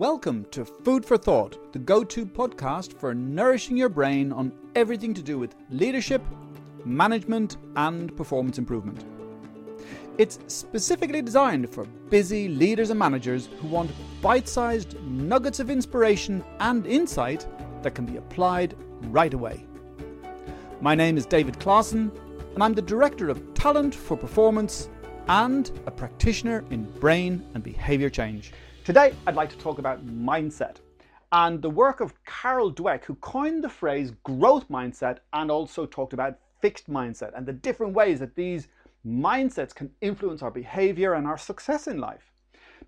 Welcome to Food for Thought, the go to podcast for nourishing your brain on everything to do with leadership, management, and performance improvement. It's specifically designed for busy leaders and managers who want bite sized nuggets of inspiration and insight that can be applied right away. My name is David Clausen, and I'm the Director of Talent for Performance and a practitioner in brain and behaviour change. Today, I'd like to talk about mindset and the work of Carol Dweck, who coined the phrase growth mindset and also talked about fixed mindset and the different ways that these mindsets can influence our behavior and our success in life.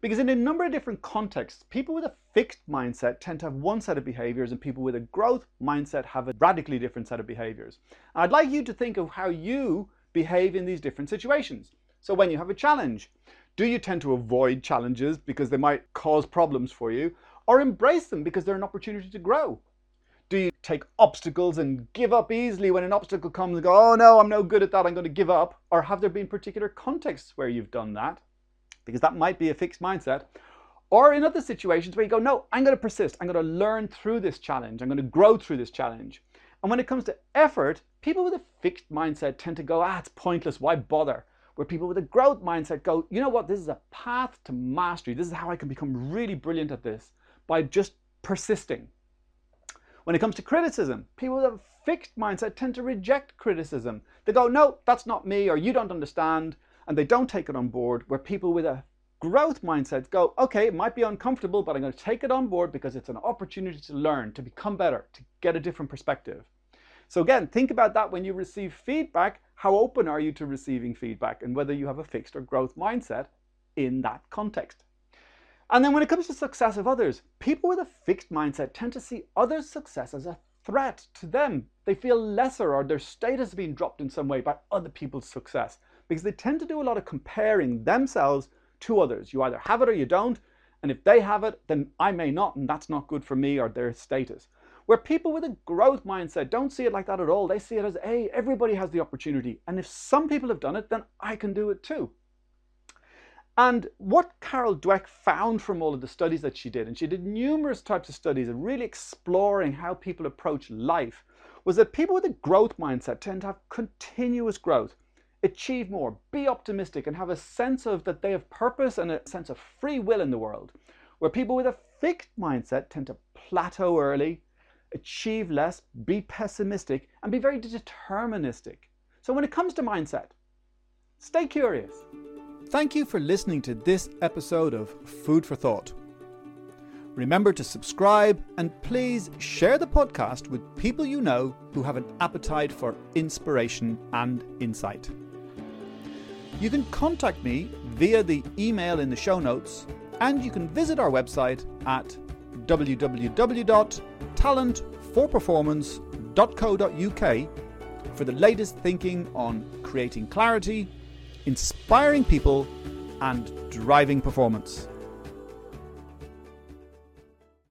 Because in a number of different contexts, people with a fixed mindset tend to have one set of behaviors and people with a growth mindset have a radically different set of behaviors. And I'd like you to think of how you behave in these different situations. So when you have a challenge, do you tend to avoid challenges because they might cause problems for you, or embrace them because they're an opportunity to grow? Do you take obstacles and give up easily when an obstacle comes and go, oh no, I'm no good at that, I'm going to give up? Or have there been particular contexts where you've done that? Because that might be a fixed mindset. Or in other situations where you go, no, I'm going to persist, I'm going to learn through this challenge, I'm going to grow through this challenge. And when it comes to effort, people with a fixed mindset tend to go, ah, it's pointless, why bother? Where people with a growth mindset go, you know what, this is a path to mastery. This is how I can become really brilliant at this by just persisting. When it comes to criticism, people with a fixed mindset tend to reject criticism. They go, no, that's not me, or you don't understand, and they don't take it on board. Where people with a growth mindset go, okay, it might be uncomfortable, but I'm going to take it on board because it's an opportunity to learn, to become better, to get a different perspective. So again, think about that when you receive feedback. How open are you to receiving feedback and whether you have a fixed or growth mindset in that context? And then when it comes to success of others, people with a fixed mindset tend to see others' success as a threat to them. They feel lesser or their status being dropped in some way by other people's success because they tend to do a lot of comparing themselves to others. You either have it or you don't. And if they have it, then I may not, and that's not good for me or their status. Where people with a growth mindset don't see it like that at all. They see it as, hey, everybody has the opportunity. And if some people have done it, then I can do it too. And what Carol Dweck found from all of the studies that she did, and she did numerous types of studies and really exploring how people approach life, was that people with a growth mindset tend to have continuous growth, achieve more, be optimistic, and have a sense of that they have purpose and a sense of free will in the world. Where people with a fixed mindset tend to plateau early, achieve less, be pessimistic, and be very deterministic. So when it comes to mindset, stay curious. Thank you for listening to this episode of Food for Thought. Remember to subscribe and please share the podcast with people you know who have an appetite for inspiration and insight. You can contact me via the email in the show notes, and you can visit our website at www.talentforperformance.co.uk for the latest thinking on creating clarity, inspiring people, and driving performance.